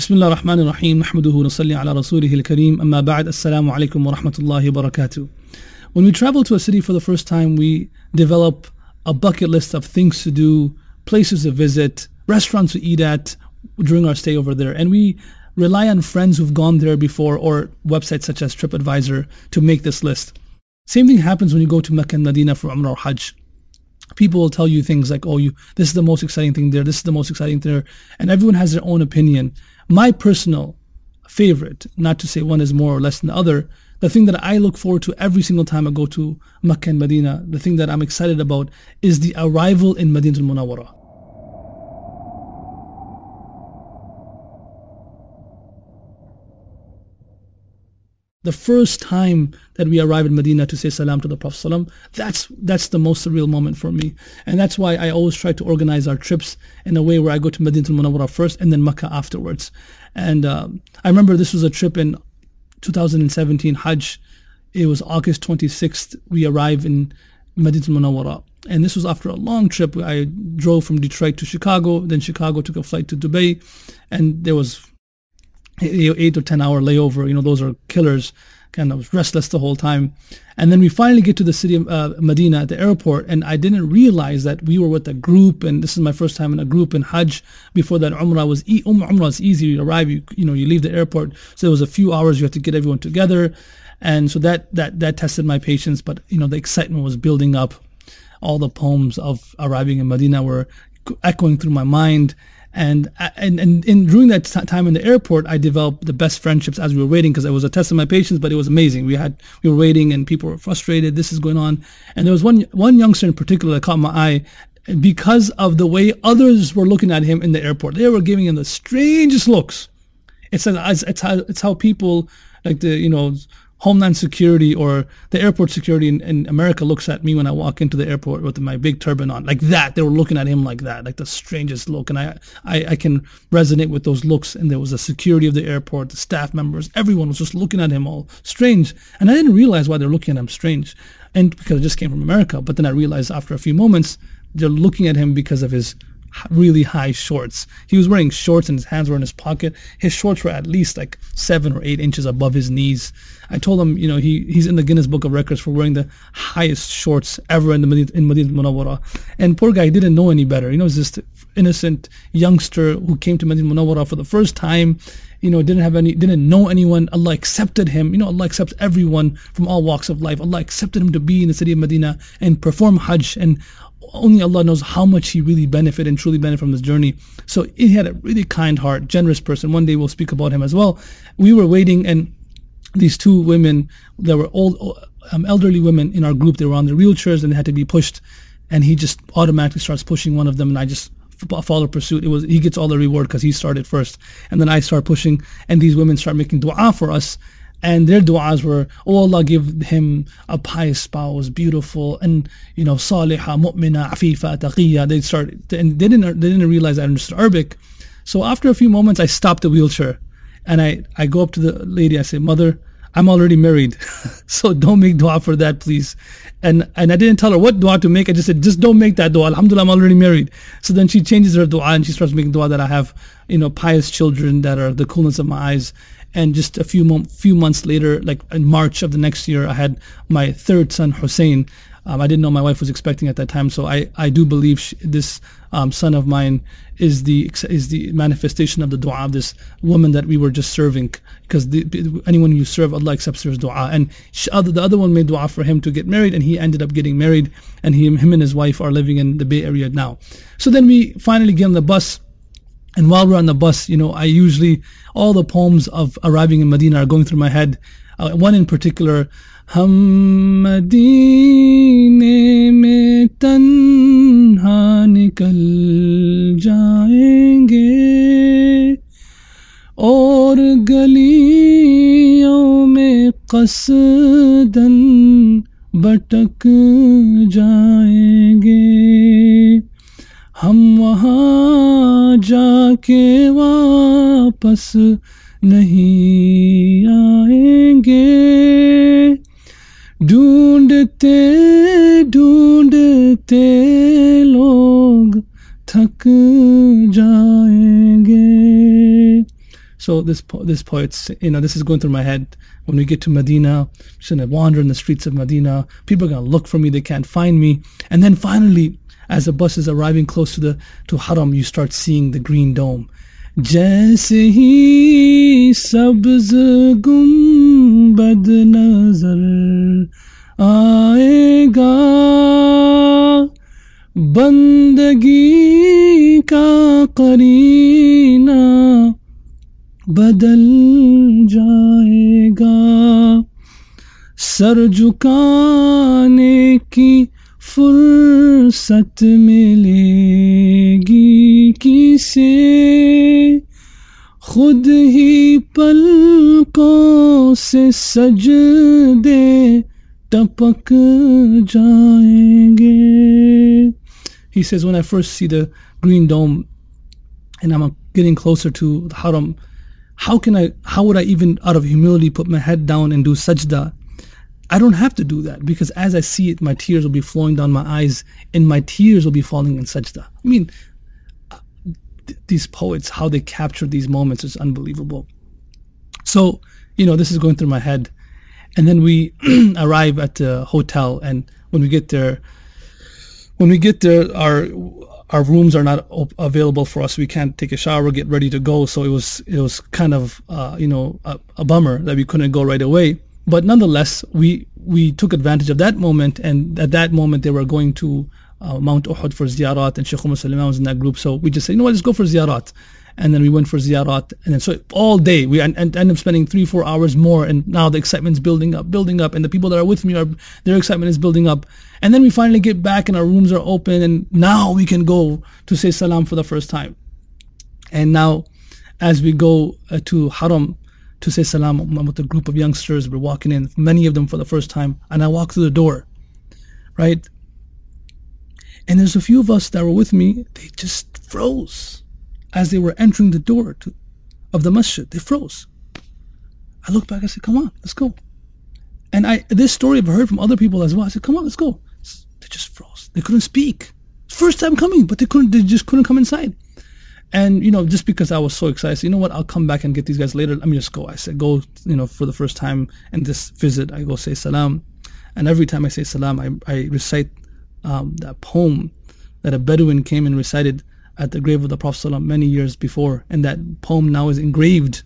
بسم الله الرحمن الرحيم نحمده ونصلي على رسوله الكريم أما بعد السلام عليكم ورحمة الله وبركاته When we travel to a city for the first time, we develop a bucket list of things to do, places to visit, restaurants to eat at during our stay over there. And we rely on friends who've gone there before or websites such as TripAdvisor to make this list. Same thing happens when you go to Mecca and Medina for Umrah or Hajj people will tell you things like, oh, you this is the most exciting thing there, this is the most exciting thing there, and everyone has their own opinion. My personal favorite, not to say one is more or less than the other, the thing that I look forward to every single time I go to Makkah and Medina, the thing that I'm excited about is the arrival in Medina al-Munawwara. The first time that we arrive in Medina to say salam to the Prophet salam, that's that's the most surreal moment for me. And that's why I always try to organize our trips in a way where I go to Medina al-Munawwara first and then Mecca afterwards. And uh, I remember this was a trip in 2017 Hajj. It was August 26th. We arrived in Medina al-Munawwara. And this was after a long trip. I drove from Detroit to Chicago, then Chicago took a flight to Dubai, and there was eight or ten hour layover. You know, those are killers. Kind of restless the whole time. And then we finally get to the city of uh, Medina at the airport, and I didn't realize that we were with a group, and this is my first time in a group in Hajj. Before that, Umrah was e- um, Umrah was easy. You arrive, you you know, you leave the airport. So there was a few hours you had to get everyone together, and so that that that tested my patience. But you know, the excitement was building up. All the poems of arriving in Medina were echoing through my mind Uh, and and and, and during that t- time in the airport, I developed the best friendships as we were waiting because it was a test of my patience, but it was amazing. We had we were waiting and people were frustrated. This is going on, and there was one one youngster in particular that caught my eye because of the way others were looking at him in the airport. They were giving him the strangest looks. It's it's it's how it's how people like the you know Homeland Security or the airport security in, in, America looks at me when I walk into the airport with my big turban on, like that. They were looking at him like that, like the strangest look. And I, I, I can resonate with those looks. And there was the security of the airport, the staff members, everyone was just looking at him all strange. And I didn't realize why they're looking at him strange. And because I just came from America. But then I realized after a few moments, they're looking at him because of his really high shorts. He was wearing shorts and his hands were in his pocket. His shorts were at least like seven or eight inches above his knees. I told him, you know, he, he's in the Guinness Book of Records for wearing the highest shorts ever in the Medina, in Medina Munawwara. And poor guy didn't know any better. You know, he's just innocent youngster who came to Medina Munawwara for the first time. You know, didn't have any, didn't know anyone. Allah accepted him. You know, Allah accepts everyone from all walks of life. Allah accepted him to be in the city of Medina and perform Hajj. And only Allah knows how much he really benefited and truly benefited from this journey. So he had a really kind heart, generous person. One day we'll speak about him as well. We were waiting and these two women, there were old, um, elderly women in our group. They were on their wheelchairs and they had to be pushed. And he just automatically starts pushing one of them, and I just follow pursuit. It was he gets all the reward because he started first, and then I start pushing, and these women start making du'a for us, and their du'as were, oh Allah give him a pious spouse, beautiful, and you know, salihah, mu'mina, afifa, taqiyya. They started, and they didn't, they didn't realize I understood Arabic. So after a few moments, I stopped the wheelchair, and I, I go up to the lady. I say, Mother, I'm already married, so don't make dua for that, please. And and I didn't tell her what dua to make. I just said, just don't make that dua. Alhamdulillah, I'm already married. So then she changes her dua and she starts making dua that I have, you know, pious children that are the coolness of my eyes and just a few few months later, like in March of the next year, I had my third son, Hussein. Um, I didn't know my wife was expecting at that time, so I, I do believe she, this um, son of mine is the is the manifestation of the du'a of this woman that we were just serving. Because anyone you serve, Allah accepts their du'a. And she, other, the other one made du'a for him to get married, and he ended up getting married, and he, him and his wife are living in the Bay Area now. So then we finally get on the bus and while we're on the bus, you know, I usually, all the poems of arriving in Medina are going through my head. Uh, one in particular, हम मदीने में तन्हा निकल जाएंगे और गलियों में कसदन भटक जाएंगे हम वहाँ जाके वापस नहीं आएंगे ढूंढते ढूंढते लोग थक जाएंगे So this po- this poet's, you know, this is going through my head. When we get to Medina, I'm just gonna wander in the streets of Medina. People are gonna look for me. They can't find me. And then finally, as the bus is arriving close to the to Haram, you start seeing the green dome. जैसे ही सब्ज गुम्बद नजर आएगा बंदगी का करीना बदल जाएगा sir झुकाने की फुर्सत मिलेगी किसे खुद ही पलकों से सज दे टपक जाएंगे He says, when I first see the green dome and I'm getting closer to the haram, how can I, how would I even out of humility put my head down and do sajda? I don't have to do that because as I see it, my tears will be flowing down my eyes and my tears will be falling in sajda. I mean, these poets, how they capture these moments is unbelievable. So, you know, this is going through my head. And then we arrive at the hotel and when we get there, when we get there, our our rooms are not available for us. We can't take a shower, get ready to go. So it was it was kind of uh, you know a, a, bummer that we couldn't go right away. But nonetheless, we we took advantage of that moment, and at that moment they were going to uh, Mount Uhud for ziyarat, and Sheikh Umar Sulaiman was in that group. So we just said, you know what, let's go for ziyarat. And then we went for ziyarat. And then so all day we end, end up spending three four hours more. And now the excitement's building up building up. And the people that are with me are their excitement is building up. And then we finally get back and our rooms are open. And now we can go to say salam for the first time. And now as we go uh, to haram to say salam with a group of youngsters we're walking in many of them for the first time and i walk through the door right and there's a few of us that were with me they just froze as they were entering the door to, of the masjid, they froze. I looked back, I said, come on, let's go. And I this story I've heard from other people as well. I said, come on, let's go. They just froze. They couldn't speak. First time coming, but they couldn't they just couldn't come inside. And you know, just because I was so excited, you know what, I'll come back and get these guys later. Let me just go. I said, go, you know, for the first time in this visit, I go say salam. And every time I say salam, I, I recite um, that poem that a Bedouin came and recited at the grave of the Prophet many years before, and that poem now is engraved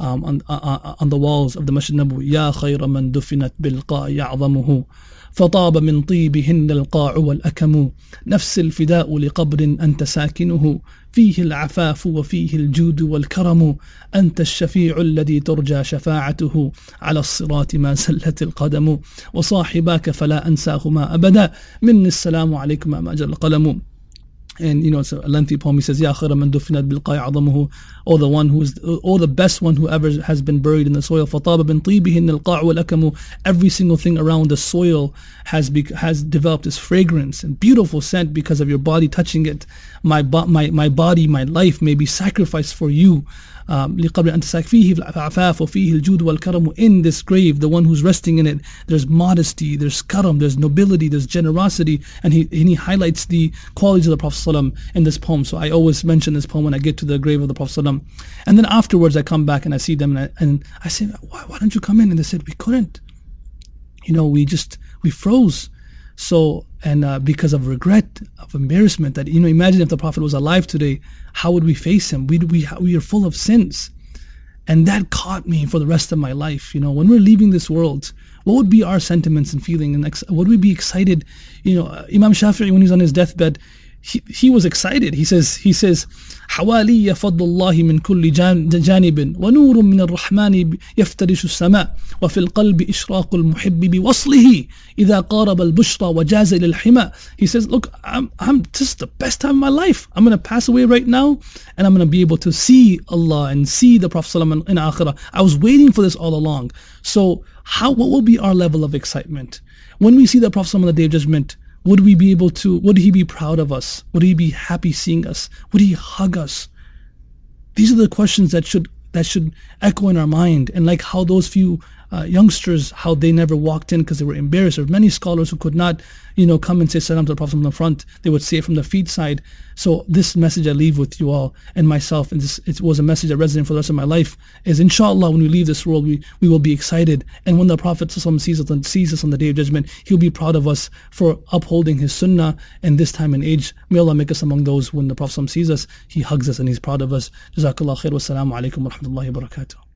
um, on, uh, on the walls of the Masjid Nabawi. يا خير من دفنت بالقاع يعظمه. فطاب من طيبهن القاع والأكم. نفس الفداء لقبر أنت ساكنه. فيه العفاف وفيه الجود والكرم. أنت الشفيع الذي ترجى شفاعته. على الصراط ما سلت القدم. وصاحباك فلا أنساهما أبدا. مني السلام عليكم ما جل القلم. and you know it's a lengthy poem he says Ya khayra man dufinat bilqai adamuhu or the one who is or the best one who ever has been buried in the soil fataba bin tibihin alqa' wal akamu every single thing around the soil has be, has developed this fragrance and beautiful scent because of your body touching it my my my body my life may be sacrificed for you لقبر أن فيه العفاف وفيه الجود والكرم in this grave the one who's resting in it there's modesty there's karam there's nobility there's generosity and he, and he highlights the qualities of the Prophet in this poem so I always mention this poem when I get to the grave of the Prophet and then afterwards I come back and I see them and I, and I say why, why don't you come in and they said we couldn't you know we just we froze so, and uh, because of regret, of embarrassment, that you know, imagine if the Prophet was alive today, how would we face him? We we we are full of sins, and that caught me for the rest of my life. You know, when we're leaving this world, what would be our sentiments and feeling, and ex- would we be excited? You know, Imam Shafi'i when he's on his deathbed, he, he was excited. He says, he says, حوالي فضل الله من كل جانب ونور من الرحمن يفترش السماء وفي القلب إشراق المحب بوصله إذا قارب البشرى وجاز إلى الحمى He says, look, I'm, I'm, this is the best time of my life. I'm going to pass away right now and I'm going to be able to see Allah and see the Prophet ﷺ in Akhirah. I was waiting for this all along. So how, what will be our level of excitement? When we see the Prophet ﷺ on the Day of Judgment, would we be able to, would he be proud of us? Would he be happy seeing us? Would he hug us? These are the questions that should, that should echo in our mind. And like how those few uh, youngsters how they never walked in because they were embarrassed. There were many scholars who could not, you know, come and say salam to the Prophet from the front. They would say it from the feet side. So this message I leave with you all and myself, and this it was a message that resonated for the rest of my life, is inshallah when we leave this world, we, we will be excited. And when the Prophet sees us, sees us on the day of judgment, he'll be proud of us for upholding his sunnah in this time and age. May Allah make us among those when the Prophet sees us, he hugs us and he's proud of us. Jazakallah khair. Wassalamu alaikum wa rahmatullahi wa barakatuh.